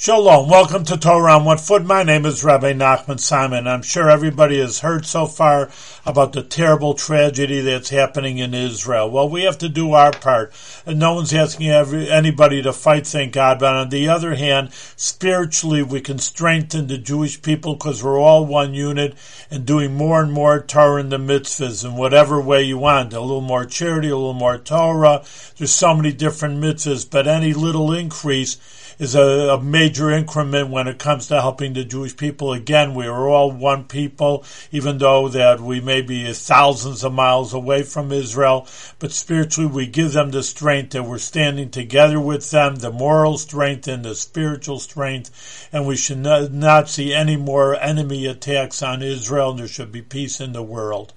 Shalom. Welcome to Torah on One Foot. My name is Rabbi Nachman Simon. I'm sure everybody has heard so far about the terrible tragedy that's happening in Israel. Well, we have to do our part. And no one's asking every, anybody to fight, thank God. But on the other hand, spiritually, we can strengthen the Jewish people because we're all one unit and doing more and more Torah in the mitzvahs in whatever way you want. A little more charity, a little more Torah. There's so many different mitzvahs, but any little increase is a, a, major increment when it comes to helping the Jewish people. Again, we are all one people, even though that we may be thousands of miles away from Israel, but spiritually we give them the strength that we're standing together with them, the moral strength and the spiritual strength, and we should not, not see any more enemy attacks on Israel, and there should be peace in the world.